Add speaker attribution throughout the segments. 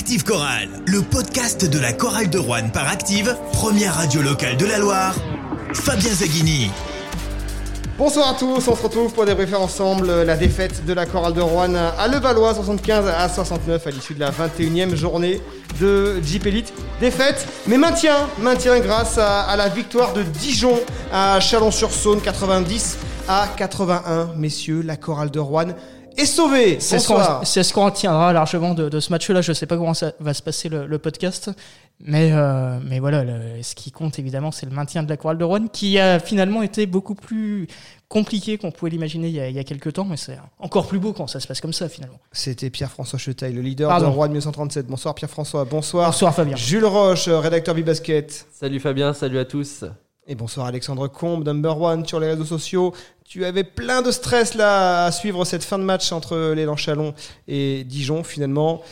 Speaker 1: Active Chorale, le podcast de la chorale de Rouen par Active, première radio locale de la Loire. Fabien Zaghini.
Speaker 2: Bonsoir à tous, on se retrouve pour débriefer ensemble la défaite de la chorale de Rouen à Levallois 75 à 69 à l'issue de la 21e journée de Jeep Elite. Défaite, mais maintien, maintien grâce à, à la victoire de Dijon à Chalon-sur-Saône 90 à 81. Messieurs, la chorale de Rouen est sauvée.
Speaker 3: C'est ce qu'on
Speaker 2: Bonsoir.
Speaker 3: c'est ce qu'on retiendra largement de, de ce match-là. Je sais pas comment ça va se passer le, le podcast, mais, euh, mais voilà, le- ce qui compte évidemment, c'est le maintien de la chorale de Rouen, qui a finalement été beaucoup plus compliqué qu'on pouvait l'imaginer il, y a- il y a quelques temps, mais c'est encore plus beau quand ça se passe comme ça finalement.
Speaker 2: C'était Pierre-François Chetaille, le leader
Speaker 3: Pardon.
Speaker 2: de Rouen 1937. Bonsoir Pierre-François, bonsoir.
Speaker 3: Bonsoir Fabien.
Speaker 2: Jules Roche, rédacteur Bibasket.
Speaker 4: Salut Fabien, salut à tous.
Speaker 2: Et bonsoir Alexandre Combe, number one sur les réseaux sociaux. Tu avais plein de stress là à suivre cette fin de match entre l'élan Chalon et Dijon. Finalement,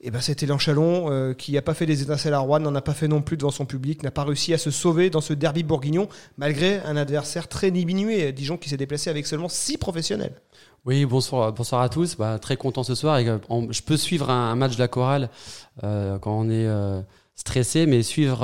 Speaker 2: et ben c'était l'élan Chalon euh, qui n'a pas fait des étincelles à Rouen, n'en a pas fait non plus devant son public, n'a pas réussi à se sauver dans ce derby bourguignon malgré un adversaire très diminué. Dijon qui s'est déplacé avec seulement 6 professionnels.
Speaker 4: Oui, bonsoir, bonsoir à tous. Bah, très content ce soir. Euh, je peux suivre un, match de la chorale euh, quand on est stressé, mais suivre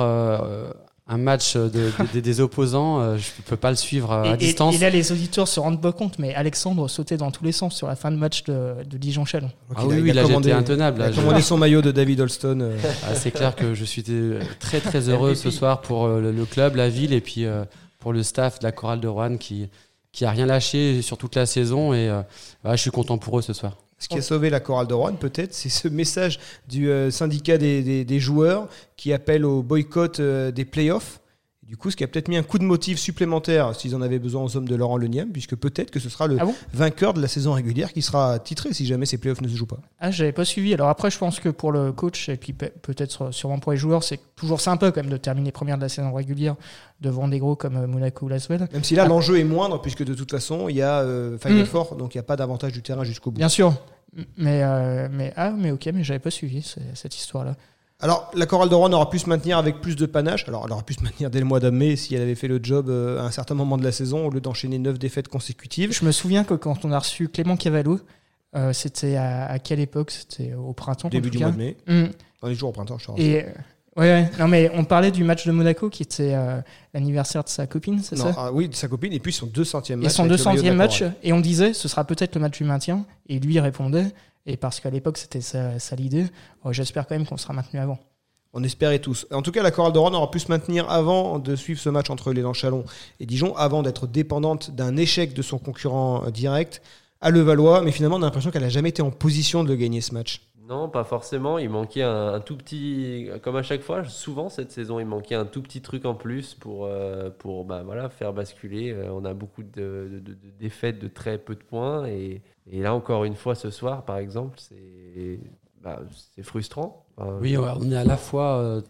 Speaker 4: un match de- de- de- des opposants, euh, je peux pas le suivre euh, à
Speaker 3: et-
Speaker 4: distance.
Speaker 3: et là, les auditeurs se rendent pas compte, mais Alexandre sautait dans tous les sens sur la fin de match de, de Dijon-Chalon.
Speaker 2: Donc,
Speaker 4: Ah
Speaker 2: il a-
Speaker 4: oui,
Speaker 2: il
Speaker 4: oui,
Speaker 2: a commandé-
Speaker 4: intenable.
Speaker 2: il a commandé son maillot de David Holston. euh,
Speaker 4: Ah, c'est clair que je suis très très heureux ce soir pour euh, le, le club, la ville et puis euh, pour le staff de la chorale de Rouen qui qui a rien lâché sur toute la saison et euh, je suis content pour eux ce soir.
Speaker 2: Ce qui a sauvé la chorale de Rouen, peut-être, c'est ce message du euh, syndicat des, des- des joueurs qui appelle au boycott euh, des playoffs. Du coup, ce qui a peut-être mis un coup de motif supplémentaire s'ils en avaient besoin aux hommes de Laurent Lenième, puisque peut-être que ce sera le
Speaker 3: Ah bon
Speaker 2: vainqueur de la saison régulière qui sera titré si jamais ces playoffs ne se jouent pas.
Speaker 3: Ah, j'avais pas suivi. Alors après, je pense que pour le coach et puis pe- peut-être sûrement pour les joueurs, c'est toujours sympa quand même de terminer première de la saison régulière devant des gros comme euh, Monaco ou Laswell.
Speaker 2: Même si là,
Speaker 3: Ah.
Speaker 2: l'enjeu est moindre, puisque de toute façon, il y a euh, Final
Speaker 3: Mm.
Speaker 2: Four, donc il n'y a pas d'avantage du terrain jusqu'au bout.
Speaker 3: Bien sûr. Mais, euh, mais ah, mais ok, mais j'avais pas suivi ce- cette histoire-là.
Speaker 2: Alors, la chorale de Rouen aura pu se maintenir avec plus de panache. Alors, elle aurait pu se maintenir dès le mois de mai si elle avait fait le job euh, à un certain moment de la saison, au lieu d'enchaîner neuf défaites consécutives.
Speaker 3: Je me souviens que quand on a reçu Clément Cavallo, euh, c'était à, à quelle époque? C'était au printemps.
Speaker 2: Début du mois de mai.
Speaker 3: Hum.
Speaker 2: Dans les jours au printemps, je te.
Speaker 3: Et euh, ouais, ouais, non mais on parlait du match de Monaco qui était euh, l'anniversaire de sa copine, c'est ça?
Speaker 2: ah oui, de sa copine, et puis son 200e match.
Speaker 3: Et son
Speaker 2: avec le maillot de la
Speaker 3: 200e match, et on disait ce sera peut-être le match du maintien, et lui répondait, et parce qu'à l'époque c'était ça, l'idée, oh, j'espère quand même qu'on sera maintenu avant.
Speaker 2: On espérait tous. En tout cas, la chorale de Rouen aura pu se maintenir avant de suivre ce match entre l'élan Chalon et Dijon, avant d'être dépendante d'un échec de son concurrent euh, direct à Levallois. Mais finalement, on a l'impression qu'elle n'a jamais été en position de gagner ce match.
Speaker 5: Non, pas forcément. Il manquait un, tout petit, comme à chaque fois, souvent cette saison, il manquait un tout petit truc en plus pour, euh, bah, faire basculer. Euh, on a beaucoup de, défaites de très peu de points. Et, là, encore une fois, ce soir, par exemple, c'est bah, frustrant.
Speaker 4: Oui, on est à la fois euh,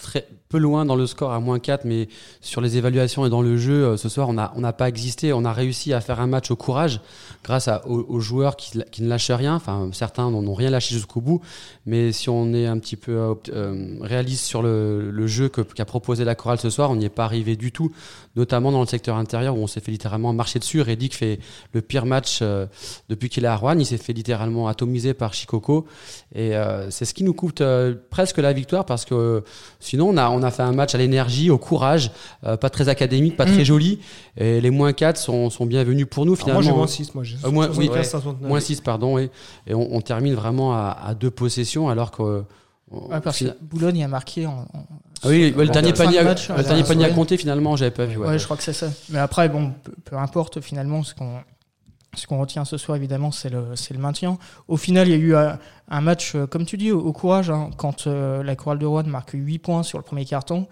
Speaker 4: très peu loin dans le score à moins 4, mais sur les évaluations et dans le jeu, euh, ce soir, on n'a pas existé. On a réussi à faire un match au courage grâce aux, joueurs qui, ne lâchent rien. Enfin, certains n'en ont rien lâché jusqu'au bout. Mais si on est un petit peu euh, euh, réaliste sur le, jeu qu'a proposé la chorale ce soir, on n'y est pas arrivé du tout, notamment dans le secteur intérieur où on s'est fait littéralement marcher dessus. Reddick fait le pire match depuis qu'il est à Rouen. Il s'est fait littéralement atomiser par Chicoco. Et c'est ce qui nous coûte presque la victoire parce que sinon on a, on a fait un match à l'énergie, au courage, euh, pas très académique, pas très
Speaker 3: Mm.
Speaker 4: joli. Et les moins 4 sont, sont bienvenus pour nous
Speaker 2: Alors
Speaker 4: finalement.
Speaker 2: moi, j'ai moins 6. Moi, j'ai
Speaker 4: Euh, moins- oui,
Speaker 2: 75,
Speaker 5: ouais.
Speaker 2: 69.
Speaker 4: Moins 6, pardon. oui. Et on, on termine vraiment à, à deux possessions alors que.
Speaker 3: Ouais, parce que Boulogne a marqué en. en-
Speaker 4: Ah oui, ouais, le dernier
Speaker 3: de
Speaker 4: panier, à-
Speaker 3: match,
Speaker 4: le dernier panier à compter finalement, j'avais pas vu.
Speaker 3: Ouais,
Speaker 4: ouais.
Speaker 3: je crois que c'est ça. Mais après, bon, peu, peu importe finalement ce qu'on ce qu'on retient ce soir, évidemment, c'est le, le maintien. Au final, il y a eu un, un match, euh, comme tu dis, au, courage. hein. quand euh, la chorale de Rouen marque 8 points sur le premier carton,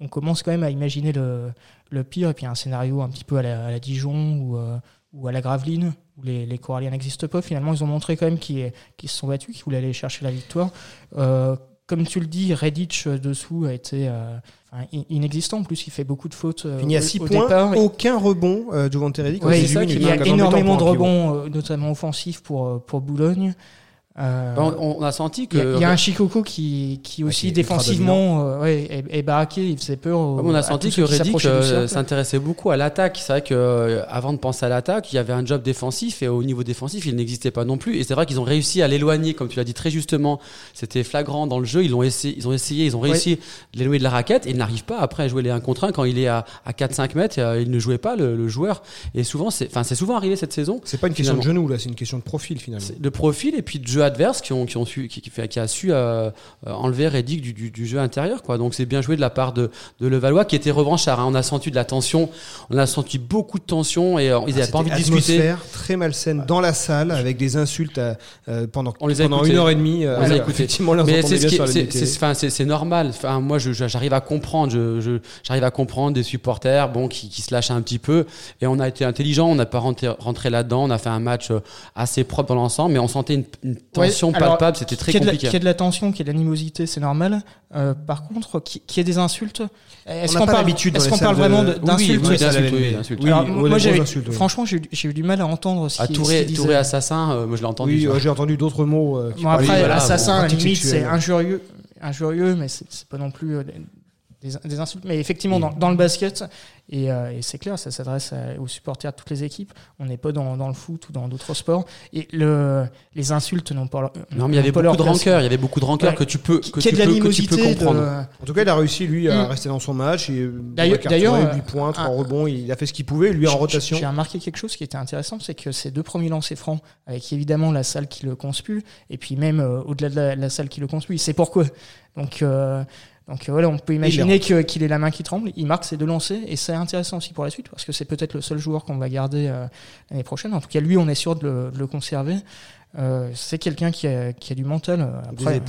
Speaker 3: on commence quand même à imaginer le, le pire. Et puis un scénario un petit peu à la, à la Dijon ou, euh, ou à la Graveline, où les, les Coralliens n'existent pas. Finalement, ils ont montré quand même qu'ils se sont battus, qu'ils voulaient aller chercher la victoire. Euh, comme tu le dis, Redditch euh, dessous a été euh, enfin, inexistant. En plus, il fait beaucoup de fautes. euh,
Speaker 2: Fini à
Speaker 3: au-
Speaker 2: 6
Speaker 3: au
Speaker 2: points,
Speaker 3: départ.
Speaker 2: aucun rebond, euh, Giovanni
Speaker 3: Ouais,
Speaker 2: 18
Speaker 4: ça
Speaker 2: minutes,
Speaker 4: qui
Speaker 3: il y a énormément de rebonds, euh, notamment offensifs pour, pour Boulogne. Euh,
Speaker 4: Bah, On, on a senti
Speaker 3: il y, a-
Speaker 4: que.
Speaker 3: il y a un Chikoko qui, qui
Speaker 2: Ouais,
Speaker 3: aussi
Speaker 2: qui est ultra
Speaker 3: défensivement euh, ouais, est, est baraqué, il faisait peur. aux-
Speaker 4: on a senti que Reddick euh, s'intéressait beaucoup à l'attaque. C'est vrai que euh, avant de penser à l'attaque, il y avait un job défensif et au niveau défensif, il n'existait pas non plus. Et c'est vrai qu'ils ont réussi à l'éloigner, comme tu l'as dit très justement. C'était flagrant dans le jeu. Ils ont essayé, ils ont essayé, ils ont réussi de l'éloigner de la raquette. Et il n'arrive pas après à jouer les 1 contre 1 quand il est à, à 4-5 mètres. euh, il ne jouait pas le, le joueur. Et souvent, c'est, enfin, c'est souvent arrivé cette saison.
Speaker 2: C'est pas une question de genou là, c'est une question de profil finalement.
Speaker 4: De profil et puis de jeu adverse qui ont qui ont su qui, a su euh, euh, enlever Reddick du, du, du jeu intérieur quoi. Donc c'est bien joué de la part de, de Levallois qui était revanchard hein. on a senti de la tension. On a senti beaucoup de tension et euh, ils
Speaker 2: Ah,
Speaker 4: n'avaient pas envie de discuter.
Speaker 2: très malsaine dans la salle avec des insultes à- euh, pendant,
Speaker 4: On les a
Speaker 2: pendant une heure et demie.
Speaker 4: On les a
Speaker 2: ouais,
Speaker 4: écoutés.
Speaker 2: Effectivement, les
Speaker 4: mais c'est normal. Enfin moi j'arrive à comprendre je, je- j'arrive à comprendre des supporters bon qui, qui se lâchent un petit peu. Et on a été intelligent on n'a pas rentré, rentré là-dedans. On a fait un match assez propre dans l'ensemble mais on sentait une, une tension
Speaker 3: Ouais, alors,
Speaker 4: palpable c'était très
Speaker 3: qu'il y ait de la-
Speaker 4: compliqué
Speaker 3: Qu'il y ait de la tension, qu'il y ait de l'animosité, c'est normal. Euh, par contre, qu'il y ait des insultes. Est-ce qu'on parle,
Speaker 2: les
Speaker 3: qu'on parle vraiment d'insultes
Speaker 2: oui,
Speaker 4: d'insultes,
Speaker 3: moi, franchement, j'ai eu, du mal à entendre ce
Speaker 4: à
Speaker 3: qui-
Speaker 4: Touré, Touré assassin euh, moi je l'ai entendu
Speaker 2: Oui, euh, j'ai entendu d'autres mots. euh,
Speaker 3: après, assassin, limite, c'est injurieux, injurieux, mais c'est pas non plus des, des insultes. Mais effectivement, dans, dans le basket, et, euh, et c'est clair, ça s'adresse aux supporters de toutes les équipes. On n'est pas dans, dans le foot ou dans d'autres sports. Et le, les insultes n'ont pas leur-
Speaker 4: Non, mais il y avait beaucoup
Speaker 3: leur
Speaker 4: de rancœur, il y avait beaucoup de rancœur
Speaker 3: Ouais.
Speaker 4: que tu peux, que
Speaker 3: Qu'il y ait
Speaker 4: tu
Speaker 3: de
Speaker 4: peux, que tu
Speaker 3: l'animosité.
Speaker 4: peux comprendre.
Speaker 3: de-
Speaker 2: En tout cas, il a réussi, lui, à
Speaker 3: Mm.
Speaker 2: rester dans son match. Et
Speaker 3: D'ailleurs- d'ailleurs, euh,
Speaker 2: 8 points, 3
Speaker 3: un-
Speaker 2: rebonds. Il a fait ce qu'il pouvait, lui, en rotation.
Speaker 3: J'ai remarqué quelque chose qui était intéressant, c'est que ces deux premiers lancers francs, avec évidemment la salle qui le conspue, et puis même euh, au-delà de la, la salle qui le conspue, c'est pourquoi. Donc, euh, donc euh, voilà, on peut imaginer qu'il ait la main qui tremble. Il marque ses deux lancers, et c'est intéressant aussi pour la suite, parce que c'est peut-être le seul joueur qu'on va garder euh, l'année prochaine. En tout cas, lui, on est sûr de le, de le conserver. Euh, c'est quelqu'un qui a, qui a du mental.
Speaker 2: Des
Speaker 3: Après,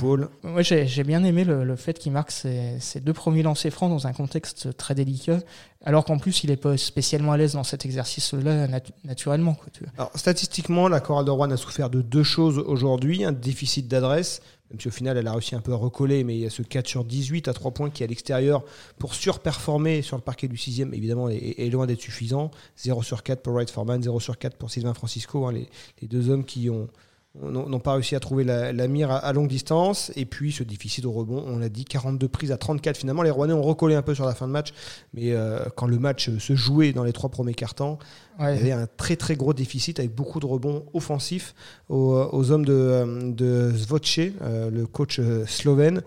Speaker 3: moi, j'ai bien aimé le, le fait qu'il marque ses, ses deux premiers lancers francs dans un contexte très délicat, alors qu'en plus, il n'est pas spécialement à l'aise dans cet exercice-là natu- naturellement. Quoi, tu vois.
Speaker 2: Alors, statistiquement, la Chorale de Rouen a souffert de deux choses aujourd'hui. Un déficit d'adresse, même si au final, elle a réussi un peu à recoller, mais il y a ce 4 sur 18 à 3 points qui est à l'extérieur pour surperformer sur le parquet du 6 évidemment, est, loin d'être suffisant. 0 sur 4 pour Wright Foreman, 0 sur 4 pour Sylvain Francisco, hein, les, deux hommes qui ont n'ont pas réussi à trouver la, mire à, à longue distance. Et puis ce déficit au rebond, on l'a dit, 42 prises à 34. Finalement, les Rouennais ont recollé un peu sur la fin de match. Mais euh, quand le match se jouait dans les trois premiers cartons,
Speaker 3: Ouais.
Speaker 2: il y avait un très très gros déficit avec beaucoup de rebonds offensifs aux, aux hommes de, euh, de Zvoce, euh, le coach euh, slovène.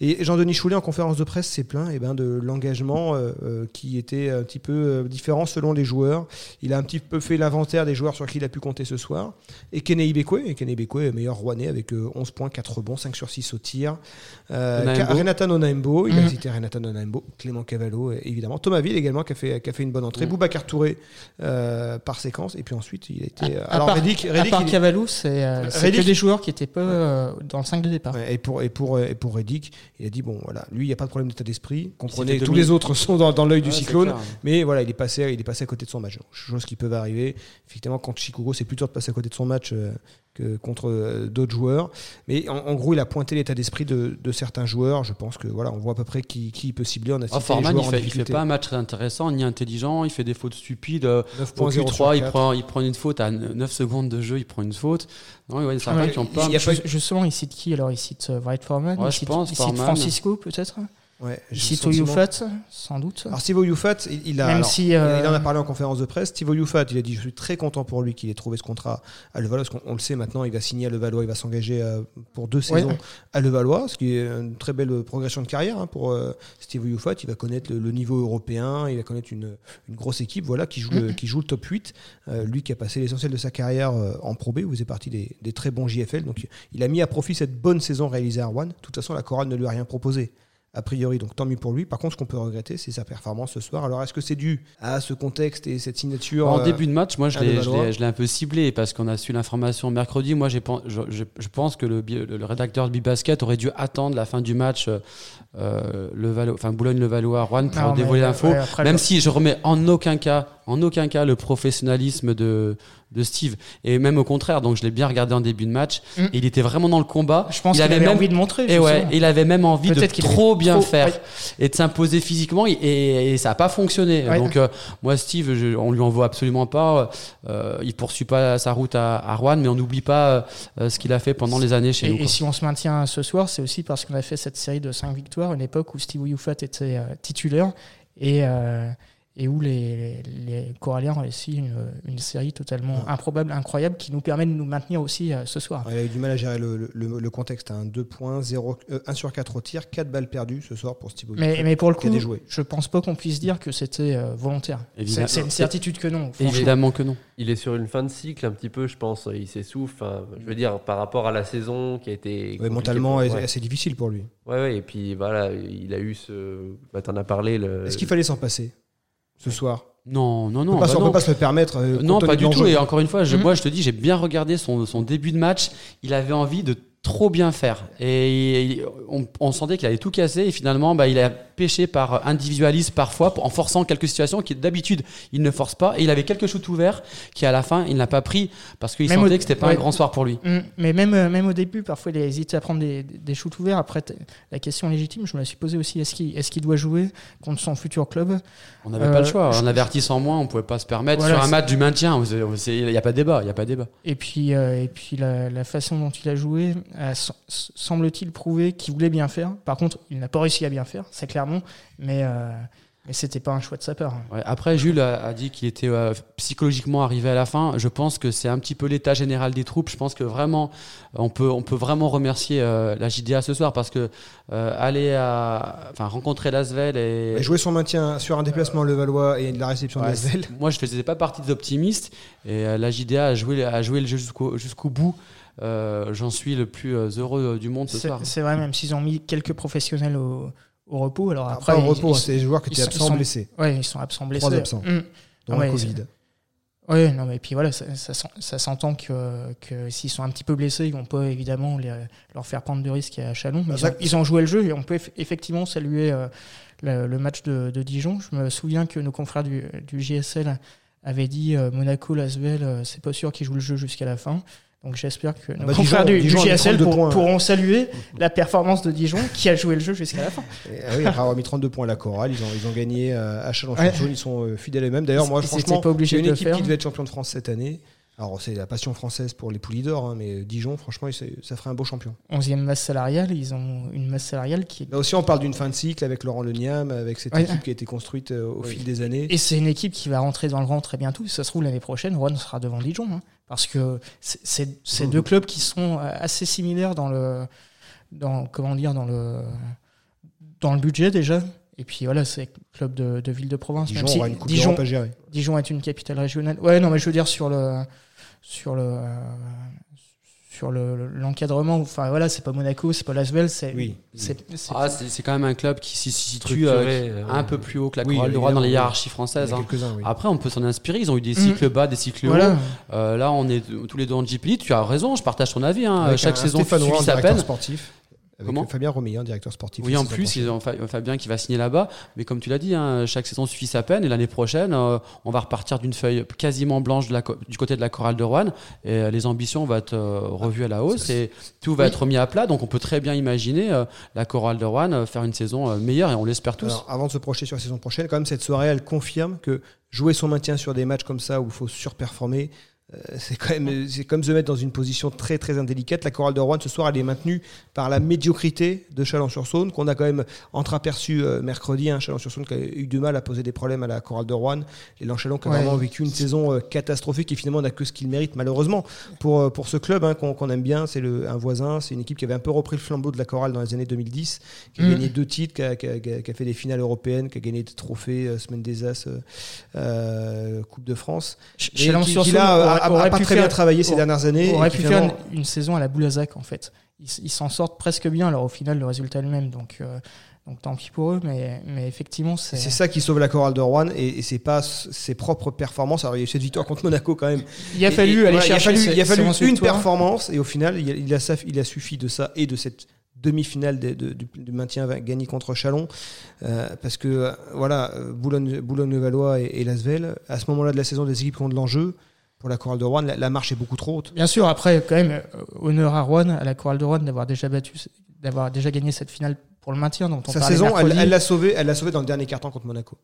Speaker 2: Et Jean-Denis Choulet en conférence de presse s'est plaint eh ben, de l'engagement euh, euh, qui était un petit peu euh, différent selon les joueurs. Il a un petit peu fait l'inventaire des joueurs sur qui il a pu compter ce soir. Et Kenei Bekwe, et est meilleur Rouennais avec euh, 11 points, 4 rebonds, 5 sur 6 au tir. Euh,
Speaker 4: Onaembo.
Speaker 2: Renata Nonaembo, il a
Speaker 3: Mhm.
Speaker 2: cité Renata Nonaembo, Clément Cavallo, euh, évidemment. Thomas Ville également qui a fait, qui a fait une bonne entrée.
Speaker 4: Mhm.
Speaker 2: Boubacar Touré euh, par séquence. Et puis ensuite, il a été. euh,
Speaker 3: À
Speaker 2: alors,
Speaker 3: part, part
Speaker 2: il-
Speaker 3: Cavallo, c'est euh, c'est que des joueurs qui n'étaient pas euh, dans le 5 de départ.
Speaker 2: Ouais, et pour et pour et pour Reddick, il a dit bon voilà, lui il n'y a pas de problème d'état d'esprit. Comprenez, tous les autres sont dans, dans l'œil du cyclone, mais voilà, il est passé il est passé à côté de son match. Chose qui peut arriver. Effectivement, contre Chicago, c'est plutôt de passer à côté de son match euh, que contre euh, d'autres joueurs. Mais en, en gros, il a pointé l'état d'esprit de, de certains joueurs. Je pense que voilà, on voit à peu près qui, qui il peut cibler. On a cité les
Speaker 4: Forman, il
Speaker 2: en
Speaker 4: fait, il fait pas un match très intéressant, ni intelligent, il fait des fautes stupides. euh,
Speaker 2: 9
Speaker 4: Au
Speaker 2: points, 0 sur
Speaker 4: Q3, il
Speaker 2: 4.
Speaker 4: prend, il prend une faute à 9 secondes de jeu, il prend une faute. Non, ouais,
Speaker 3: Ah,
Speaker 2: il y a pas
Speaker 3: Justement, il cite qui Alors, il cite euh, Wright Foreman,
Speaker 4: Ouais,
Speaker 3: il
Speaker 4: je
Speaker 3: cite,
Speaker 4: pense,
Speaker 3: il cite
Speaker 4: Foreman.
Speaker 3: Francisco, peut-être?
Speaker 2: Ouais,
Speaker 3: Il
Speaker 2: sentiment-
Speaker 3: Oyufat, sans doute.
Speaker 2: Alors Steve Youfat, il, il a,
Speaker 3: Même
Speaker 2: alors,
Speaker 3: si, euh,
Speaker 2: il en a parlé en conférence de presse. Steve Youfat, il a dit je suis très content pour lui qu'il ait trouvé ce contrat à Levallois, parce qu'on on le sait maintenant, il va signer à Levallois, il va s'engager euh, pour deux
Speaker 3: Ouais.
Speaker 2: saisons à Levallois, ce qui est une très belle progression de carrière hein, pour euh, Steve Youfat. Il va connaître le, le niveau européen, il va connaître une, une grosse équipe, voilà, qui joue le, qui joue le top 8. Euh, lui qui a passé l'essentiel de sa carrière euh, en Pro B, vous faisait partie des, des très bons JFL, donc il a mis à profit cette bonne saison réalisée à Rouen. De toute façon, la chorale ne lui a rien proposé a priori, donc tant mieux pour lui. Par contre, ce qu'on peut regretter, c'est sa performance ce soir. Alors, est-ce que c'est dû à ce contexte et cette signature
Speaker 4: En
Speaker 2: euh,
Speaker 4: début de match, moi, je l'ai, je l'ai- un peu ciblé parce qu'on a su l'information mercredi. Moi, je, je- je pense que le, le rédacteur de Bibasket aurait dû attendre la fin du match, euh, euh, le Valo- enfin Boulogne-le-Valois, Rouen, pour
Speaker 3: Non,
Speaker 4: dévoiler l'info.
Speaker 3: ouais,
Speaker 4: Même
Speaker 3: le-
Speaker 4: si je remets en aucun cas, en aucun cas, le professionnalisme de, de Steve. Et même au contraire, donc je l'ai bien regardé en début de match.
Speaker 3: Mm.
Speaker 4: Et il était vraiment dans le combat.
Speaker 3: Je pense
Speaker 4: il
Speaker 3: qu'il
Speaker 4: avait
Speaker 3: avait
Speaker 4: même
Speaker 3: envie de montrer.
Speaker 4: Et ouais,
Speaker 3: justement.
Speaker 4: il avait même envie de trop bien
Speaker 3: Trop,
Speaker 4: faire
Speaker 3: ouais.
Speaker 4: et de s'imposer physiquement et, et ça n'a pas fonctionné.
Speaker 3: Ouais.
Speaker 4: Donc euh, moi Steve, je, on lui en veut absolument pas. Euh, il poursuit pas sa route à, à Rouen, mais on n'oublie pas euh, ce qu'il a fait pendant les années chez
Speaker 3: Et,
Speaker 4: nous.
Speaker 3: et
Speaker 4: quoi.
Speaker 3: si on se maintient ce soir, c'est aussi parce qu'on a fait cette série de 5 victoires, une époque où Steve Youfat était euh, titulaire et, et où les, les Coralliens ont réussi une, une série totalement improbable, incroyable, qui nous permet de nous maintenir aussi euh, ce soir.
Speaker 2: Il a eu du mal à gérer le, le- le contexte. Hein. 2 points, 0, euh, 1 sur 4 au tir, 4 balles perdues ce soir pour Steve
Speaker 3: Mais, mais pour le coup,
Speaker 2: déjoué.
Speaker 3: je pense pas qu'on puisse dire que c'était euh, volontaire. C'est une certitude que non.
Speaker 4: Évidemment que non.
Speaker 5: Il est sur une fin de cycle un petit peu, je pense. Il s'essouffle. Enfin, je veux dire, par rapport à la saison qui a été.
Speaker 2: Ouais, mentalement,
Speaker 5: pour-
Speaker 2: assez difficile pour lui.
Speaker 5: Ouais, ouais, et puis voilà, il a eu ce. Bah, T'en as parlé. Le...
Speaker 2: Est-ce qu'il fallait s'en passer? Ce soir
Speaker 4: Non, non,
Speaker 2: On
Speaker 4: non.
Speaker 2: peut pas,
Speaker 4: bah
Speaker 2: on peut pas se le permettre. euh,
Speaker 4: Non, pas du tout. Et encore une fois, je,
Speaker 3: Mhm.
Speaker 4: moi, je te dis, j'ai bien regardé son, son début de match. Il avait envie de trop bien faire. Et il- on, on sentait qu'il allait tout casser. Et finalement, bah, il a pêché par individualisme parfois, en forçant quelques situations qui d'habitude il ne force pas. Et il avait quelques shoots ouverts qui, à la fin, il n'a pas pris parce qu'il sentait que c'était pas
Speaker 3: ouais.
Speaker 4: un grand soir pour lui.
Speaker 3: Mm, Mais même, euh, même au début, parfois, il a hésité à prendre des, des shoots ouverts. Après, la question légitime, je me la suis posée aussi est-ce qu'il est qu'il doit jouer contre son futur club?
Speaker 4: On n'avait
Speaker 3: Euh,
Speaker 4: pas le choix.
Speaker 3: je-
Speaker 4: Un avertissant en moins, on pouvait pas se permettre
Speaker 3: Voilà,
Speaker 4: sur un match du maintien. Il n'y a pas de débat. Il y a pas de débat.
Speaker 3: Et puis, euh, et puis la, la façon dont il a joué semble-t-il prouvé qu'il voulait bien faire. Par contre, il n'a pas réussi à bien faire, c'est clairement. Mais, euh, mais c'était pas un choix de sa part.
Speaker 4: Ouais, après, Jules a, a dit qu'il était euh, psychologiquement arrivé à la fin. Je pense que c'est un petit peu l'état général des troupes. Je pense que vraiment, on peut, on peut vraiment remercier euh, la JDA ce soir parce que euh, aller à, enfin, rencontrer Lasvel et
Speaker 2: joué son maintien sur un déplacement le Valois et de la réception
Speaker 4: Ouais,
Speaker 2: de Lasvel.
Speaker 4: moi, je faisais pas partie des optimistes et euh, la JDA a joué, a joué le jeu jusqu'au jusqu'au bout. Euh, J'en suis le plus heureux du monde ce soir.
Speaker 3: c'est vrai, même s'ils ont mis quelques professionnels au, au repos. Alors
Speaker 2: Après,
Speaker 3: après,
Speaker 2: au repos, hein, c'est des joueurs qui étaient absents blessés,
Speaker 3: Ouais, ils sont absents blessés.
Speaker 2: Trois absents.
Speaker 3: Mm.
Speaker 2: dont
Speaker 3: Ouais,
Speaker 2: le Covid.
Speaker 3: Oui, non, mais puis voilà, ça, ça, s'en- ça s'entend que, que s'ils sont un petit peu blessés, ils vont pas évidemment les- leur faire prendre de risques à Chalon. Mais
Speaker 2: Bah,
Speaker 3: ils, ont, ils ont joué le jeu et on peut eff- effectivement saluer euh, le, le match de, de Dijon. Je me souviens que nos confrères du, du JSL avaient dit euh, Monaco, Lasvel, euh, c'est pas sûr qu'ils jouent le jeu jusqu'à la fin. Donc j'espère que nos
Speaker 2: bah,
Speaker 3: confrères
Speaker 2: Dijon-
Speaker 3: du,
Speaker 2: Dijon 32
Speaker 3: pour-
Speaker 2: points.
Speaker 3: pourront saluer la performance de Dijon qui a joué le jeu jusqu'à la fin.
Speaker 2: Et, ah oui, après avoir mis 32 points à la chorale, ils ont, ils ont gagné euh, à Chalon-sur-Saône,
Speaker 3: Ouais.
Speaker 2: ils sont euh, fidèles eux-mêmes. D'ailleurs, moi, franchement,
Speaker 3: étaient pas obligés
Speaker 2: c'est une
Speaker 3: de le
Speaker 2: équipe
Speaker 3: faire.
Speaker 2: qui devait être champion de France cette année. Alors, c'est la passion française pour les poulies d'or, hein, mais Dijon, franchement, ça ferait un beau champion.
Speaker 3: 11e masse salariale, ils ont une masse salariale qui est
Speaker 2: Là aussi, on parle d'une fin de cycle avec Laurent Leniam, avec cette
Speaker 3: Ouais.
Speaker 2: équipe qui a été construite euh, au
Speaker 5: Oui.
Speaker 2: fil des années.
Speaker 3: Et c'est une équipe qui va rentrer dans le rang très bientôt. Si ça se trouve, l'année prochaine, Rouen sera devant Dijon. hein. Parce que c'est- c'est deux clubs qui sont assez similaires dans le. Dans, comment dire Dans le, dans le budget déjà. Et puis voilà, c'est club de, de ville de province.
Speaker 2: Dijon
Speaker 3: même si
Speaker 2: aura une coupe
Speaker 3: Dijon,
Speaker 2: à gérer.
Speaker 3: Dijon est une capitale régionale. Ouais, non, mais je veux dire sur le. Sur le. Sur le- l'encadrement, enfin voilà, c'est pas Monaco, c'est pas Lasvel, c'est
Speaker 2: Oui.
Speaker 3: c'est- c'est-
Speaker 4: Ah, quand même un club qui se situe euh,
Speaker 5: euh,
Speaker 4: un peu plus haut que la
Speaker 2: Oui,
Speaker 4: Chorale de Rouen dans les hiérarchies françaises. hein.
Speaker 2: oui.
Speaker 4: Après, on peut s'en inspirer. Ils ont eu des
Speaker 3: Mm.
Speaker 4: cycles bas, des cycles
Speaker 3: voilà.
Speaker 4: hauts. Euh, là, on est tous les deux en GP. Tu as raison, je partage ton avis. hein. Chaque
Speaker 2: un
Speaker 4: saison
Speaker 2: en
Speaker 4: sa peine.
Speaker 2: sportif. Avec
Speaker 4: Comment
Speaker 2: Fabien Romeillan, directeur sportif.
Speaker 4: Oui, en plus, ils ont Fa- Fabien qui va signer là-bas. Mais comme tu l'as dit, hein, chaque saison suffit sa peine. Et l'année prochaine, euh, on va repartir d'une feuille quasiment blanche de la co- du côté de la chorale de Rouen. Et euh, les ambitions vont être euh, revues à la hausse. Et tout va
Speaker 3: Oui.
Speaker 4: être mis à plat. Donc, on peut très bien imaginer euh, la chorale de Rouen euh, faire une saison euh, meilleure. Et on l'espère tous.
Speaker 2: Alors, avant de se projeter sur la saison prochaine, quand même, cette soirée, elle confirme que jouer son maintien sur des matchs comme ça où il faut surperformer, euh, c'est quand même c'est comme se mettre dans une position très très indélicate. La chorale de Rouen ce soir, elle est maintenue par la médiocrité de Chalon-sur-Saône qu'on a quand même entreaperçu euh, mercredi. Hein, Chalon-sur-Saône qui a eu du mal à poser des problèmes à la chorale de Rouen. Et Chalon qui a
Speaker 3: Ouais.
Speaker 2: vraiment vécu une saison euh, catastrophique et finalement n'a que ce qu'il mérite malheureusement pour euh, pour ce club hein, qu'on aime bien. C'est un voisin, c'est une équipe qui avait un peu repris le flambeau de la chorale dans les années 2010, qui a
Speaker 3: Mm.
Speaker 2: gagné deux titres, qui a, qui a- qui a- qui a fait des finales européennes, qui a gagné des trophées, euh, Semaine des As, euh, euh, Coupe de France.
Speaker 3: Ch-
Speaker 2: Et
Speaker 3: Chalon
Speaker 2: a-
Speaker 3: aurait-
Speaker 2: a, a pas
Speaker 3: pu
Speaker 2: très
Speaker 3: faire-
Speaker 2: bien travaillé ces dernières années.
Speaker 3: aurait pu faire une, une saison à la Boulazac en fait. Ils, s'en sortent presque bien, alors au final le résultat est le même, donc, euh, donc tant pis pour eux, mais, mais effectivement c'est...
Speaker 2: C'est ça qui sauve la chorale de Rouen et, et c'est pas ses propres performances. Alors il y a eu cette victoire contre Monaco quand même.
Speaker 3: Il a
Speaker 2: Et-
Speaker 3: fallu
Speaker 2: et
Speaker 3: aller
Speaker 2: voilà, il a
Speaker 3: chercher
Speaker 2: fallu, il a fallu une performance et au final il a, il a, il a suffi de ça et de cette demi-finale de- de- du, du maintien gagné contre Chalon Euh, parce que euh, voilà euh, Boulogne Boulogne-Valois et, et Lasvel à ce moment-là de la saison des équipes qui ont de l'enjeu pour la chorale de Rouen la, la marche est beaucoup trop haute.
Speaker 3: Bien sûr, après quand même, euh, honneur à Rouen, à la chorale de Rouen d'avoir déjà battu, d'avoir déjà gagné cette finale pour le maintien dont on
Speaker 2: Sa saison, elle
Speaker 3: mercredi.
Speaker 2: elle l'a sauvé, elle l'a sauvé dans le dernier carton contre Monaco.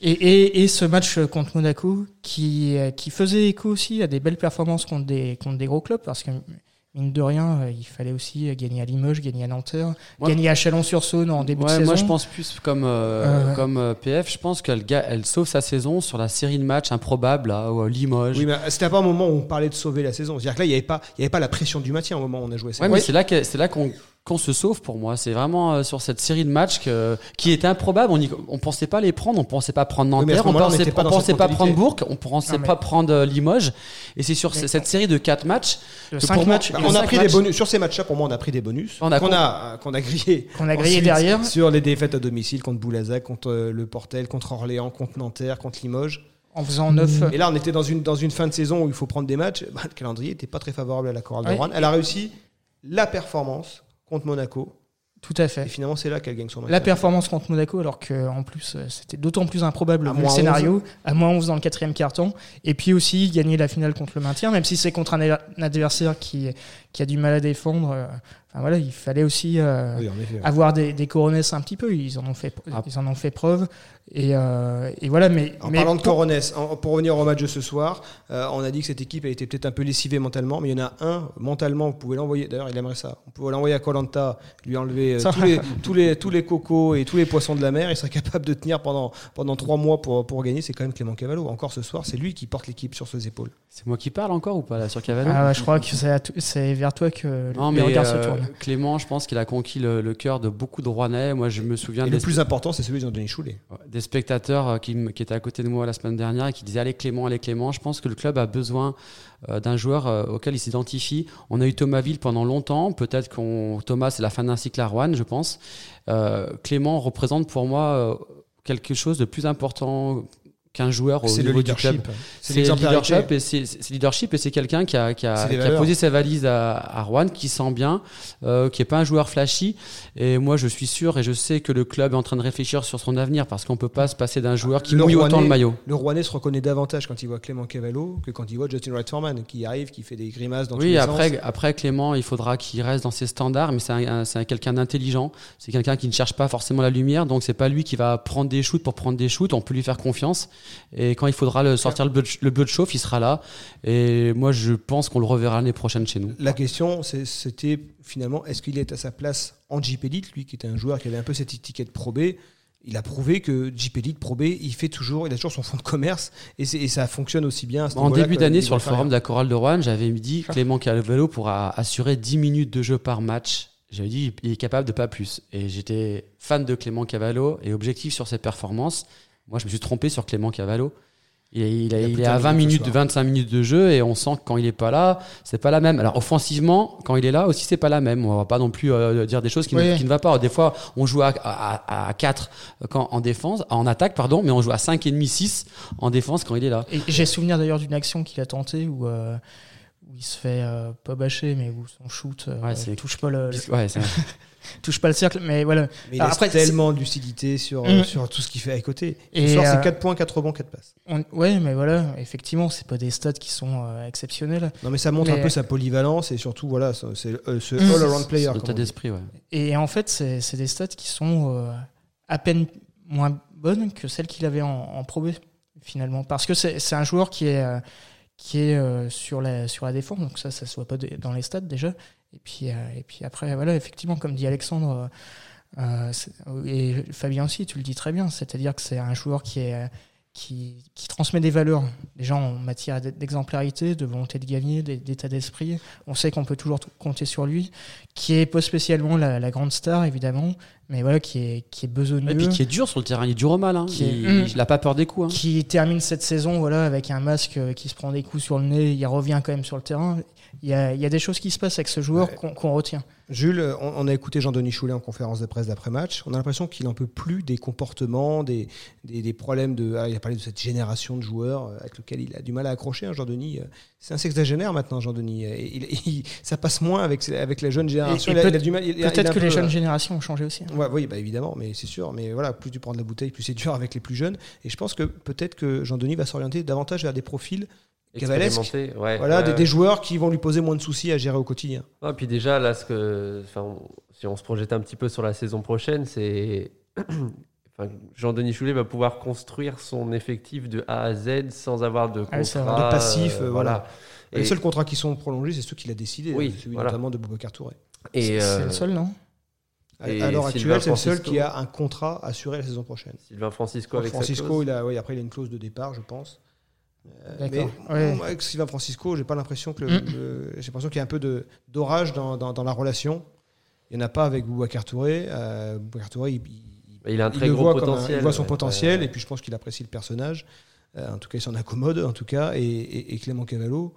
Speaker 3: Et, et, et ce match contre Monaco qui, euh, qui faisait écho aussi à des belles performances contre des, contre des gros clubs parce que mine de rien, euh, il fallait aussi gagner à Limoges, gagner à Nanterre, gagner à Chalon-sur-Saône en début de saison.
Speaker 4: moi je pense plus comme, euh,
Speaker 3: Euh,
Speaker 4: comme euh, PF, je pense qu'elle elle sauve sa saison sur la série de matchs improbables là, au Limoges.
Speaker 2: Oui, mais c'était pas un moment où on parlait de sauver la saison. C'est-à-dire que là, il n'y avait, pas- il y avait pas la pression du maintien au moment où on a joué.
Speaker 4: Ouais, mais c'est là que- c'est là qu'on qu'on se sauve pour moi. C'est vraiment euh, sur cette série de matchs que, qui était improbable. On y- on pensait pas les prendre, on pensait pas prendre Nanterre, on pensait,
Speaker 2: pas
Speaker 4: on pensait pas prendre. Bourg, on pensait
Speaker 3: Non, mais-
Speaker 4: pas prendre euh, Limoges. Et c'est sur
Speaker 3: Mais
Speaker 4: cette série de quatre matchs
Speaker 3: de
Speaker 4: que
Speaker 3: 5
Speaker 4: pour moi-
Speaker 3: matchs
Speaker 4: Et
Speaker 2: on a pris
Speaker 4: matchs-
Speaker 2: des bonus sur ces matchs-là. Pour moi, on a pris des bonus
Speaker 4: On a
Speaker 2: qu'on a, qu'on a grillé.
Speaker 3: qu'on a grillé
Speaker 2: Ensuite,
Speaker 3: derrière.
Speaker 2: sur les défaites à domicile contre Boulazac, contre euh, le Portel, contre Orléans, contre Nanterre, contre Limoges.
Speaker 3: en faisant 9
Speaker 2: Et là, on était dans une, dans une fin de saison où il faut prendre des matchs. Bah, le calendrier n'était pas très favorable à la Chorale de
Speaker 3: Ouais.
Speaker 2: Rouen. Elle a réussi la performance contre Monaco.
Speaker 3: tout à
Speaker 2: Et
Speaker 3: fait.
Speaker 2: finalement, c'est là qu'elle gagne son match.
Speaker 3: La performance contre Monaco, alors que en plus euh, c'était d'autant plus improbable le scénario, à moins 11 dans le quatrième carton, et puis aussi gagner la finale contre le maintien, même si c'est contre un, adversaire qui, qui a du mal à défendre. Enfin, voilà, il fallait aussi euh,
Speaker 2: Oui,
Speaker 3: avoir des, des coronesses un petit peu. Ils en ont fait,
Speaker 4: Ah.
Speaker 3: ils en ont fait preuve. Et, euh, et voilà, mais,
Speaker 2: En
Speaker 3: mais
Speaker 2: parlant de en- pour revenir au match de ce soir, euh, on a dit que cette équipe a été peut-être un peu lessivée mentalement, mais il y en a un, mentalement, vous pouvez l'envoyer, d'ailleurs il aimerait ça, on peut l'envoyer à Colanta, lui enlever euh, tous, les, tous, les, tous les cocos et tous les poissons de la mer, il serait capable de tenir pendant, pendant trois mois pour, pour gagner, c'est quand même Clément Cavallo. Encore ce soir, c'est lui qui porte l'équipe sur ses épaules.
Speaker 4: C'est moi qui parle encore ou pas là sur Cavano
Speaker 3: Ah ouais, je crois que c'est vers toi que
Speaker 4: Non,
Speaker 3: les
Speaker 4: mais
Speaker 3: regards
Speaker 4: euh,
Speaker 3: se tournent.
Speaker 4: Clément, je pense qu'il a conquis le, le cœur de beaucoup de Rouennais. Moi, je me souviens
Speaker 2: Et
Speaker 4: des,
Speaker 2: le plus important, c'est celui de Jean-Denis Choulet.
Speaker 4: des spectateurs euh, qui, étaient à côté de moi la semaine dernière et qui disaient Allez Clément, allez Clément. Je pense que le club a besoin euh, d'un joueur euh, auquel il s'identifie. On a eu Thomas Ville pendant longtemps. Peut-être qu'on Thomas, c'est la fin d'un cycle à Rouen, je pense. Euh, Clément représente pour moi quelque chose de plus important qu'un joueur au
Speaker 2: le
Speaker 4: niveau du club.
Speaker 2: C'est
Speaker 4: le leadership et c'est leadership et c'est quelqu'un qui a, qui a,
Speaker 2: C'est des
Speaker 4: qui a
Speaker 2: valeurs.
Speaker 4: posé sa valise à, à Rouen, qui sent bien, euh, qui est pas un joueur flashy. Et moi, je suis sûr et je sais que le club est en train de réfléchir sur son avenir parce qu'on peut pas se passer d'un joueur qui
Speaker 2: Le
Speaker 4: mouille autant le maillot.
Speaker 2: Le Rouennais se reconnaît davantage quand il voit Clément Cavallo que quand il voit Justin Wright Foreman qui arrive, qui fait des grimaces dans tous
Speaker 4: Oui,
Speaker 2: les
Speaker 4: après,
Speaker 2: sens.
Speaker 4: après Clément, il faudra qu'il reste dans ses standards, mais c'est un- un- c'est un- quelqu'un d'intelligent. C'est quelqu'un qui ne cherche pas forcément la lumière, donc c'est pas lui qui va prendre des shoots pour prendre des shoots. On peut lui faire confiance. Et quand il faudra le, sortir le bleu, de, le bleu de chauffe, il sera là. Et moi, je pense qu'on le reverra l'année prochaine chez nous.
Speaker 2: La question, c'était finalement, est-ce qu'il est à sa place en Jeep Elite, lui qui était un joueur qui avait un peu cette étiquette Pro B? Il a prouvé que Jeep Elite Pro B, il fait toujours, il a toujours son fonds de commerce et, ça fonctionne aussi bien. à ce
Speaker 4: En début d'année, sur le forum de la chorale de Rouen, j'avais dit Clément Calvelo pourra assurer 10 minutes de jeu par match. J'avais dit il est capable de pas plus. Et j'étais fan de Clément Cavallo et objectif sur ses performances. Moi, je me suis trompé sur Clément Cavallo. Il est, il est-
Speaker 2: Il a
Speaker 4: il
Speaker 2: plus
Speaker 4: est à
Speaker 2: terminé
Speaker 4: 20
Speaker 2: ce
Speaker 4: minutes,
Speaker 2: soir.
Speaker 4: 25 minutes de jeu et on sent que quand il est pas là, c'est pas la même. Alors offensivement, quand il est là aussi, c'est pas la même. On va pas non plus euh, dire des choses qui, ne, qui ne va pas. Des fois, on joue à, à, à 4 quand, en défense, en attaque, pardon, mais on joue à 5 et demi, 6 en défense quand il est là.
Speaker 3: Et j'ai souvenir d'ailleurs d'une action qu'il a tentée où, euh, où il se fait euh, pas bâcher, mais où son shoot euh,
Speaker 4: Ouais,
Speaker 3: touche, pas le,
Speaker 4: Ouais,
Speaker 3: touche pas le cercle. Mais voilà.
Speaker 2: Mais il
Speaker 3: après,
Speaker 2: tellement de lucidité sur,
Speaker 3: Mm.
Speaker 2: sur tout ce qu'il fait à côté.
Speaker 3: Et,
Speaker 2: Ce soir,
Speaker 3: euh,
Speaker 2: c'est 4 points, 4 rebonds, 4 passes.
Speaker 3: On- ouais, mais voilà, effectivement, c'est pas des stats qui sont euh, exceptionnels.
Speaker 2: Non, mais ça montre
Speaker 3: Mais-
Speaker 2: un peu sa polyvalence et surtout, voilà, c'est euh, ce
Speaker 3: Mm.
Speaker 2: all-around player.
Speaker 4: c'est d'esprit, ouais.
Speaker 3: Et en fait, c'est des stats qui sont euh, à peine moins bonnes que celles qu'il avait en, en Pro B, finalement. Parce que c'est c'est un joueur qui est, euh, qui est euh, sur, la, sur la défense, donc ça, ça se voit pas de- dans les stats déjà. Et puis, euh, et puis après, voilà, effectivement, comme dit Alexandre, euh, euh, et Fabien aussi, tu le dis très bien, c'est-à-dire que c'est un joueur qui est. Qui, qui transmet des valeurs, déjà en matière d'exemplarité, de volonté de gagner, d'é- d'état d'esprit. On sait qu'on peut toujours compter sur lui qui est pas spécialement la, la grande star évidemment, mais voilà qui est qui est besogneux,
Speaker 4: Et puis qui est dur sur le terrain, il est dur au mal. Hein.
Speaker 3: Qui est-
Speaker 4: il,
Speaker 3: Mm.
Speaker 4: il n'a pas peur des coups. Hein.
Speaker 3: qui termine cette saison voilà avec un masque euh, qui se prend des coups sur le nez, il revient quand même sur le terrain. Il y a, il y a des choses qui se passent avec ce joueur
Speaker 2: Ouais.
Speaker 3: qu'on qu'on retient.
Speaker 2: Jules, on, on a écouté Jean-Denis Choulet en conférence de presse d'après-match. On a l'impression qu'il n'en peut plus des comportements, des, des, des problèmes de. ah, il a parlé de cette génération de joueurs euh, avec lequel il a du mal à accrocher. hein, Jean-Denis, Euh, c'est un sexagénaire maintenant, Jean-Denis. Et il- il- ça passe moins avec, avec la jeune génération.
Speaker 3: Peut- Peut-être que les
Speaker 2: peu,
Speaker 3: jeunes
Speaker 2: euh,
Speaker 3: générations ont changé aussi. hein.
Speaker 2: Ouais, oui, bah évidemment, mais c'est sûr. Mais voilà, plus tu prends de la bouteille, plus c'est dur avec les plus jeunes. Et je pense que peut-être que Jean-Denis va s'orienter davantage vers des profils
Speaker 5: Ouais,
Speaker 2: Voilà,
Speaker 5: ouais,
Speaker 2: des,
Speaker 5: ouais.
Speaker 2: des joueurs qui vont lui poser moins de soucis à gérer au quotidien.
Speaker 5: Ah, puis déjà, là, ce que, si on se projette un petit peu sur la saison prochaine, c'est. Jean-Denis Choulet va pouvoir construire son effectif de A à Z sans avoir de
Speaker 3: Ah
Speaker 5: contrat.
Speaker 3: vrai.
Speaker 2: De passif, euh, voilà.
Speaker 5: Et,
Speaker 2: Les seuls contrats qui sont prolongés, c'est ceux qu'il a décidé,
Speaker 5: Oui,
Speaker 2: celui
Speaker 5: voilà.
Speaker 2: notamment de Boubacar Touré.
Speaker 5: et,
Speaker 3: C'est
Speaker 5: euh,
Speaker 3: c'est le seul, non?
Speaker 2: À,
Speaker 5: Et
Speaker 2: à l'heure
Speaker 5: Sylvain
Speaker 2: actuelle, c'est le seul qui a un contrat assuré la saison prochaine.
Speaker 5: Sylvain Francisco avec
Speaker 2: Francisco, il a, oui, après il a une clause de départ, je pense. Euh,
Speaker 3: D'accord.
Speaker 2: mais
Speaker 3: Ouais.
Speaker 2: moi, avec Sylvain Francisco, j'ai pas l'impression que le-
Speaker 3: Mm.
Speaker 2: le- j'ai l'impression qu'il y a un peu de d'orage dans, dans, dans la relation. Il n'y en a pas avec Boubacar Touré. Euh, Boubacar Touré, il, il-
Speaker 5: Il a un
Speaker 2: il
Speaker 5: très
Speaker 2: le
Speaker 5: gros
Speaker 2: voit comme un-
Speaker 5: potentiel.
Speaker 2: il voit son
Speaker 5: ouais.
Speaker 2: potentiel
Speaker 5: Ouais.
Speaker 2: et puis je pense qu'il apprécie le personnage. Euh, en tout cas, il s'en accommode en tout cas. Et, et- et Clément Cavallo,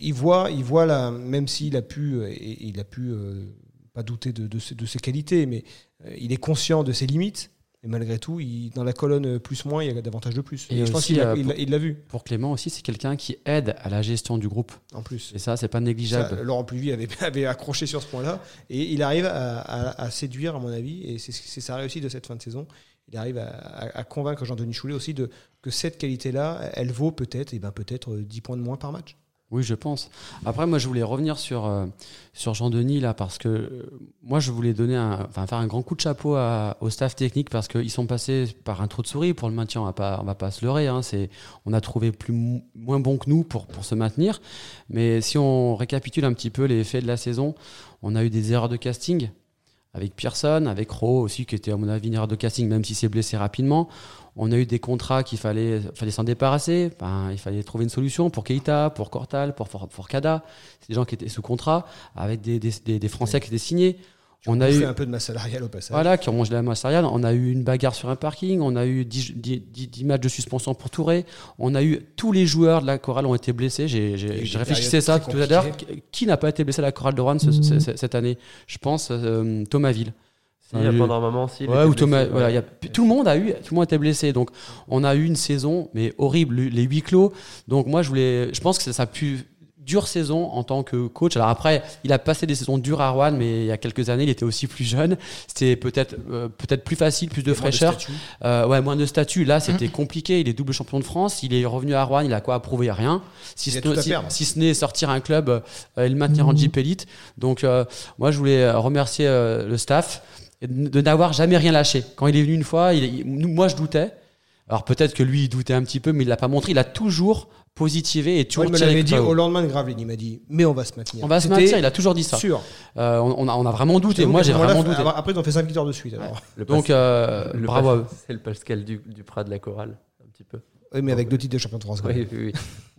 Speaker 2: il voit, il voit la, même s'il a pu, et- il a pu euh, pas douter de, de ses, de ses qualités, mais euh, il est conscient de ses limites. Et malgré tout, il- dans la colonne plus-moins, il y a davantage de plus.
Speaker 4: Et
Speaker 2: Et, je pense qu'il l'a-
Speaker 4: euh,
Speaker 2: il l'a- il vu
Speaker 4: Pour Clément aussi, c'est quelqu'un qui aide à la gestion du groupe.
Speaker 2: en plus.
Speaker 4: Et ça, c'est pas
Speaker 2: Ça,
Speaker 4: négligeable.
Speaker 2: Laurent Pluvy avait, avait accroché sur ce point-là et il arrive à, à- à séduire, à mon avis, et c'est sa réussite de cette fin de saison. Il arrive à, convaincre Jean-Denis Choulet aussi de, que cette qualité-là, elle vaut peut-être et ben euh, 10 points de moins par match.
Speaker 4: Oui, je pense. Après, moi, je voulais revenir sur, euh, sur Jean-Denis, là, parce que euh, moi, je voulais donner un, faire un grand coup de chapeau au staff technique, parce qu'ils sont passés par un trou de souris pour le maintien. On on va pas se leurrer. Hein, on a trouvé plus, mo- moins bon que nous pour, pour se maintenir. Mais si on récapitule un petit peu les faits de la saison, on a eu des erreurs de casting avec Pearson, avec Rowe aussi, qui était à mon avis une erreur de casting, même si c'est blessé rapidement. On a eu des contrats qu'il fallait, fallait s'en débarrasser. Enfin, il fallait trouver une solution pour Keita, pour Cortal, pour For- Forcada. C'est des gens qui étaient sous contrat, avec des, des, des- des Français qui étaient signés. On a eu,
Speaker 2: un peu de masse salariale au passage.
Speaker 4: voilà, qui ont mangé de la masse salariale. On a eu une bagarre sur un parking. On a eu 10, 10 10 10 matchs de suspension pour Touré. On a eu tous les joueurs de la chorale ont été blessés. J'ai, je réfléchissais ça tout à l'heure. Qui- n'a pas été blessé à la chorale de Rouen ce- ce- cette année? Je pense euh, Thomasville.
Speaker 5: Si, il y a pendant un moment, si. il
Speaker 4: Ouais, ou Thomas,
Speaker 5: blessé,
Speaker 4: voilà,
Speaker 5: ouais.
Speaker 4: il y a- tout le monde a eu, tout le monde était blessé. Donc, on a eu une saison, mais horrible, les huis clos. Donc, moi, je voulais, je pense que ça, ça a pu dure saison en tant que coach. Alors après, il a passé des saisons dures à Rouen, mais il y a quelques années, il était aussi plus jeune. C'était peut-être, euh, peut-être plus facile, plus de
Speaker 2: Moins
Speaker 4: fraîcheur.
Speaker 2: statut.
Speaker 4: Euh, ouais, moins de statut. Là, c'était compliqué. Il est double champion de France. Il est revenu à Rouen. Il a quoi à prouver? Rien. Si,
Speaker 2: Il
Speaker 4: ce, si- si ce n'est sortir un club euh, et le maintenir en Jeep Elite. Donc, euh, moi, je voulais remercier euh, le staff et de, n'avoir jamais rien lâché. Quand il est venu une fois, il, il- nous- moi, je doutais. Alors peut-être que lui, il doutait un petit peu, mais il l'a pas montré. Il a toujours positivé et toujours
Speaker 2: il me
Speaker 4: tiré
Speaker 2: l'avait dit au lendemain de Gravelines. Il m'a dit, mais on va se maintenir.
Speaker 4: On va se maintenir. Il a toujours dit ça.
Speaker 2: Sûr.
Speaker 4: Euh, on, on a, on a vraiment douté. Moi, j'ai vraiment douté.
Speaker 2: Après, ils ont fait 5 victoires de suite. alors.
Speaker 5: Le
Speaker 4: Donc, euh,
Speaker 5: le
Speaker 4: bravo à eux.
Speaker 5: Pas- C'est le Pascal du, Duprat de la chorale, un petit peu.
Speaker 2: Oui, mais avec deux titres de champion de France. quand même.
Speaker 5: Oui, oui, oui.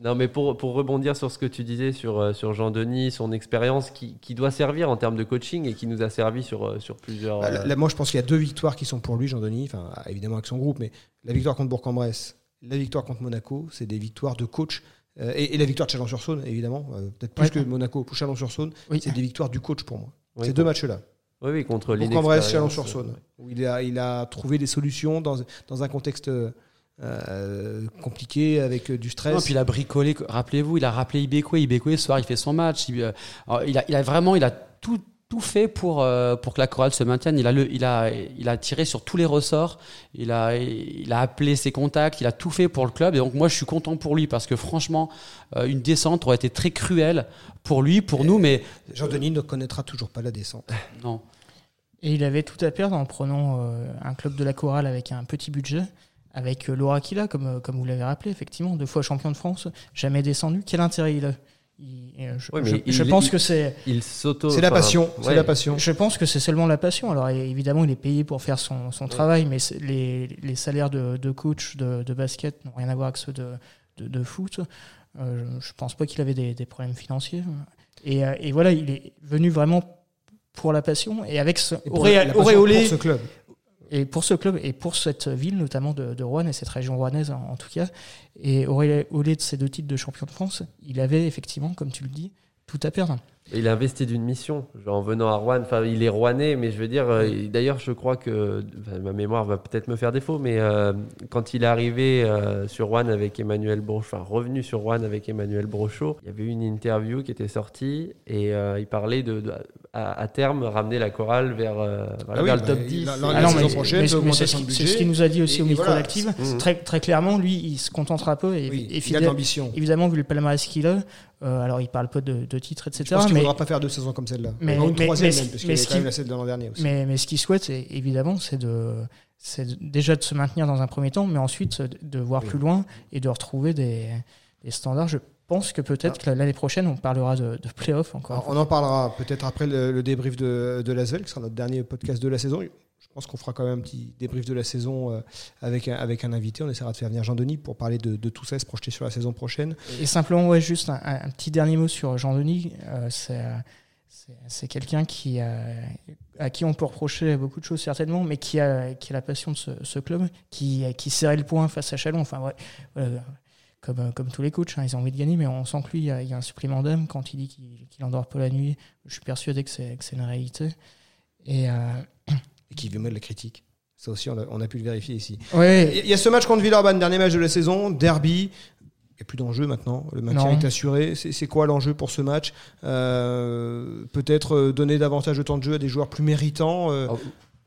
Speaker 5: Non, mais pour, pour rebondir sur ce que tu disais sur, euh, sur Jean-Denis, son expérience qui, qui doit servir en termes de coaching et qui nous a servi sur, euh, sur plusieurs.
Speaker 2: Bah, là,
Speaker 5: euh,
Speaker 2: là, moi, je pense qu'il y a deux victoires qui sont pour lui, Jean-Denis. Enfin, évidemment avec son groupe, mais la victoire contre Bourg-en-Bresse, la victoire contre Monaco, c'est des victoires de coach. Euh, et, et la victoire de Chalon-sur-Saône, évidemment, euh, peut-être plus
Speaker 3: Ouais.
Speaker 2: que Monaco pour Chalon-sur-Saône,
Speaker 3: Oui.
Speaker 2: c'est des victoires du coach pour moi.
Speaker 5: oui,
Speaker 2: Ces deux matchs-là.
Speaker 5: Oui, oui, contre
Speaker 2: Bourg-en-Bresse. Chalon-sur-Saône, où il a, il a trouvé des solutions dans, dans un contexte euh, compliqué avec euh, du stress.
Speaker 4: Non, puis il a bricolé. Rappelez-vous, il a rappelé Ibekwe. Ibekwe, ce soir, il fait son match. Il, euh, alors, il a, il a vraiment, il a tout, tout fait pour, euh, pour que la chorale se maintienne. Il a, le, il, a, il a tiré sur tous les ressorts. Il a, il a appelé ses contacts. Il a tout fait pour le club. Et donc, moi, je suis content pour lui parce que franchement, euh, une descente aurait été très cruelle pour lui, pour nous. Mais
Speaker 2: Jean-Denis ne connaîtra toujours pas la descente.
Speaker 4: non.
Speaker 3: Et il avait tout à perdre en prenant euh, un club de la chorale avec un petit budget, avec euh, Laura Kila, comme, euh, comme vous l'avez rappelé, effectivement, deux fois champion de France, jamais descendu. Quel intérêt il a? Il- euh, je,
Speaker 5: Ouais, mais
Speaker 3: je-
Speaker 5: il-
Speaker 3: je pense
Speaker 5: il-
Speaker 3: que c'est.
Speaker 5: Il s'auto.
Speaker 2: C'est la passion. C'est la passion.
Speaker 3: Je pense que c'est seulement la passion. Alors évidemment, il est payé pour faire son, son travail, mais les, les salaires de, de coach de, de basket n'ont rien à voir avec ceux de, de, de foot. Euh, je, je pense pas qu'il avait des, des problèmes financiers. Et, et voilà, il est venu vraiment pour la passion et avec ce
Speaker 2: Et
Speaker 3: auréolé
Speaker 2: pour ce club.
Speaker 3: Et pour ce club et pour cette ville notamment de, Rouen et cette région rouennaise en, tout cas et auréolé de ces deux titres de champion de France il avait effectivement comme tu le dis tout à perdre
Speaker 5: Il est investi d'une mission, genre en venant à Rouen. Enfin, il est rouennais, mais je veux dire. euh, D'ailleurs, je crois que enfin, ma mémoire va peut-être me faire défaut, mais euh, quand il est arrivé euh, sur Rouen avec Emmanuel Brochot, enfin revenu sur Rouen avec Emmanuel Brochot, il y avait eu une interview qui était sortie et euh, il parlait de, de- à, à terme ramener la chorale vers, euh, voilà,
Speaker 2: Ah oui,
Speaker 5: vers
Speaker 2: bah,
Speaker 5: le top
Speaker 2: il-
Speaker 5: 10.
Speaker 2: la- la-
Speaker 3: Ah non, mais- mais- mais c'est ce qu'il nous a dit aussi
Speaker 2: Et-
Speaker 3: au
Speaker 2: et
Speaker 3: micro
Speaker 2: voilà.
Speaker 3: d'active.
Speaker 5: Mhm.
Speaker 3: Très, très clairement, lui, il se contentera peu et,
Speaker 2: Oui,
Speaker 3: et
Speaker 2: il a de l'ambition.
Speaker 3: évidemment, vu le palmarès qu'il a, euh, alors il parle peu de, de titres, etc.
Speaker 2: Je pense qu'il ne
Speaker 3: mais,
Speaker 2: voudra pas faire deux saisons comme celle-là.
Speaker 3: mais-
Speaker 2: Ou une
Speaker 3: mais-
Speaker 2: troisième
Speaker 3: mais-
Speaker 2: même, parce qu'il
Speaker 3: mais
Speaker 2: y
Speaker 3: qui-
Speaker 2: la celle de l'an dernier aussi.
Speaker 3: mais, mais ce qu'il souhaite, évidemment, c'est de, c'est déjà de se maintenir dans un premier temps, mais ensuite de, de voir
Speaker 2: Oui.
Speaker 3: plus loin et de retrouver des, des standards. Je pense que peut-être que l'année prochaine, on parlera de, de playoff encore.
Speaker 2: Alors, on en parlera peut-être après le, le débrief de, de Lasvel, qui sera notre dernier podcast de la saison. Je pense qu'on fera quand même un petit débrief de la saison euh, avec, un, avec un invité. On essaiera de faire venir Jean-Denis pour parler de, tout ça se projeter sur la saison prochaine.
Speaker 3: Et simplement, ouais, juste un, petit dernier mot sur Jean-Denis. Euh, c'est, euh, c'est, c'est quelqu'un qui à qui on peut reprocher beaucoup de choses certainement, mais qui a, qui a la passion de ce, club, qui, qui serrait le point face à Chalon. Enfin, ouais, comme, comme tous les coachs, hein, ils ont envie de gagner, mais on sent que lui, il y a, un supplément d'âme quand il dit qu'il, endort peu la nuit. Je suis persuadé que c'est, une réalité. Et
Speaker 2: Et qui veut mettre la critique. Ça aussi, on a, on a pu le vérifier ici.
Speaker 3: ouais,
Speaker 2: Il y a ce match contre Villeurbanne, dernier match de la saison, derby. Il n'y a plus d'enjeu maintenant. Le maintien
Speaker 3: Non.
Speaker 2: est assuré. C'est quoi l'enjeu pour ce match? Euh, Peut-être euh, donner davantage de temps de jeu à des joueurs plus méritants. euh,
Speaker 4: Oh,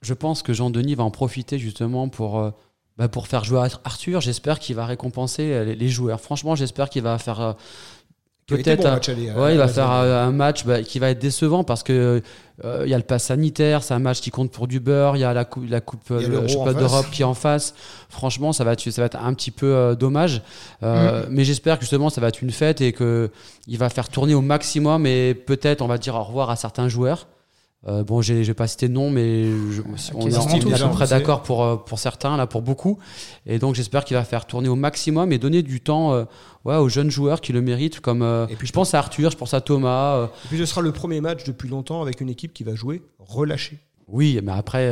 Speaker 4: Je pense que Jean-Denis va en profiter justement pour, euh, bah, pour faire jouer Ar- Arthur. J'espère qu'il va récompenser les, les joueurs. Franchement, j'espère qu'il va faire peut-être
Speaker 2: bon à-
Speaker 4: Ouais, il va faire un match bah, qui va être décevant parce que euh, il y a le pass sanitaire, c'est un match qui compte pour du beurre, il y a la coupe, la coupe euh, d'Europe qui est en face. Franchement, ça va être, ça va être un petit peu euh, dommage. Euh, Mais j'espère que justement ça va être une fête et que il va faire tourner au maximum et peut-être on va dire au revoir à certains joueurs. Euh, bon, j'ai j'ai pas cité de nom, mais je- on, est-
Speaker 3: quasiment
Speaker 4: on est
Speaker 3: tous,
Speaker 4: à peu près d'accord pour, euh, pour certains, là, pour beaucoup. Et donc j'espère qu'il va faire tourner au maximum et donner du temps euh, ouais, aux jeunes joueurs qui le méritent, comme euh,
Speaker 2: Et puis,
Speaker 4: je pense à Arthur, je pense à Thomas.
Speaker 2: Et puis ce sera le premier match depuis longtemps avec une équipe qui va jouer relâchée.
Speaker 4: Oui, mais après,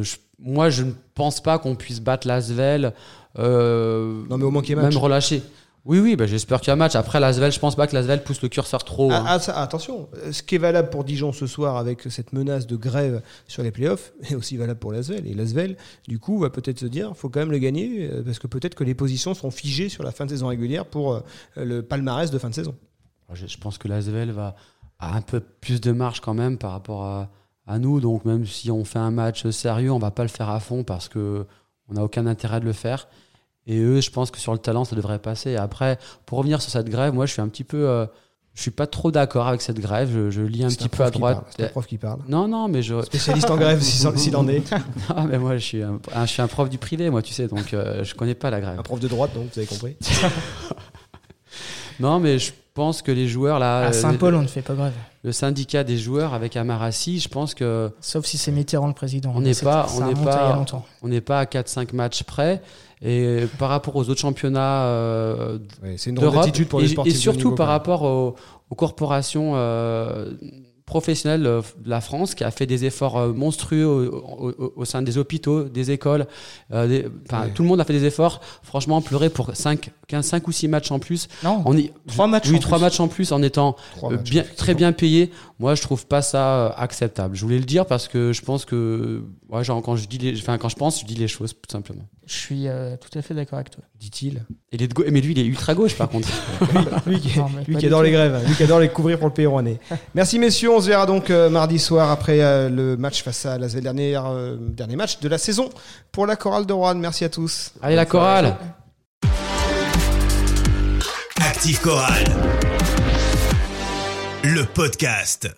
Speaker 4: je- moi, je ne pense pas qu'on puisse battre l'Asvel.
Speaker 2: Non, mais au moins match.
Speaker 4: Même relâché. Oui, oui, bah, j'espère qu'il y a match. Après, l'Asvel, je pense pas que l'Asvel pousse le curseur trop. hein.
Speaker 2: Ah, ah, ça, attention, euh, ce qui est valable pour Dijon ce soir avec cette menace de grève sur les playoffs est aussi valable pour l'Asvel. Et l'Asvel, du coup, va peut-être se dire faut quand même le gagner euh, parce que peut-être que les positions seront figées sur la fin de saison régulière pour euh, le palmarès de fin de saison.
Speaker 4: Je, je pense que l'Asvel va a un peu plus de marge quand même par rapport à, à nous. Donc, même si on fait un match sérieux, on va pas le faire à fond parce que on n'a aucun intérêt de le faire. Et eux, je pense que sur le talent, ça devrait passer. Après, pour revenir sur cette grève, moi, je suis un petit peu. euh, je suis pas trop d'accord avec cette grève. Je, je lis un petit peu à droite.
Speaker 2: C'est un prof qui parle.
Speaker 4: Non, non, mais je.
Speaker 2: Spécialiste en grève s'il en est.
Speaker 4: Ah, mais moi, je suis, un, un- je suis un prof du privé, moi, tu sais, donc euh, je connais pas la grève.
Speaker 2: Un prof de droite, donc vous avez compris.
Speaker 4: Non, mais je pense que les joueurs, là.
Speaker 3: à
Speaker 4: euh,
Speaker 3: Saint-Paul, on ne fait pas grève.
Speaker 4: le syndicat des joueurs avec Amarassi, je pense que
Speaker 3: Sauf si c'est Mitterrand le président.
Speaker 4: On n'est pas- on n'est pas- on n'est pas à 4-5 matchs près. Et par rapport aux autres championnats euh,
Speaker 2: Ouais, c'est une drôle
Speaker 4: d'Europe,
Speaker 2: pour
Speaker 4: et,
Speaker 2: les
Speaker 4: surtout par rapport aux, aux corporations euh, professionnelles de la France qui a fait des efforts euh, monstrueux au, au- au- au sein des hôpitaux, des écoles. euh, des-
Speaker 2: Ouais.
Speaker 4: Tout le monde a fait des efforts. Franchement, pleurer pour 5, 15, 5 ou 6 matchs en plus.
Speaker 3: Non,
Speaker 4: On y,
Speaker 3: trois matchs
Speaker 4: Oui,
Speaker 3: en
Speaker 4: trois
Speaker 3: plus.
Speaker 4: matchs en plus en étant euh, bien, très bien payé. Moi, je trouve pas ça euh, acceptable. Je voulais le dire parce que je pense que, ouais, genre, quand je dis, les, enfin, quand je pense, je dis les choses tout simplement.
Speaker 3: Je suis euh, tout à fait d'accord avec toi.
Speaker 2: Dit-il.
Speaker 4: Il est de gau- mais lui, il est ultra gauche par contre.
Speaker 2: Lui
Speaker 3: Non,
Speaker 2: lui qui adore les grèves, lui qui adore les couvrir pour le pays rouennais. Merci messieurs, on se verra donc euh, mardi soir après euh, le match face à la dernière euh, dernier match de la saison pour la chorale de Rouen. Merci à tous.
Speaker 4: Allez, la chorale.
Speaker 1: Active Chorale. Le podcast.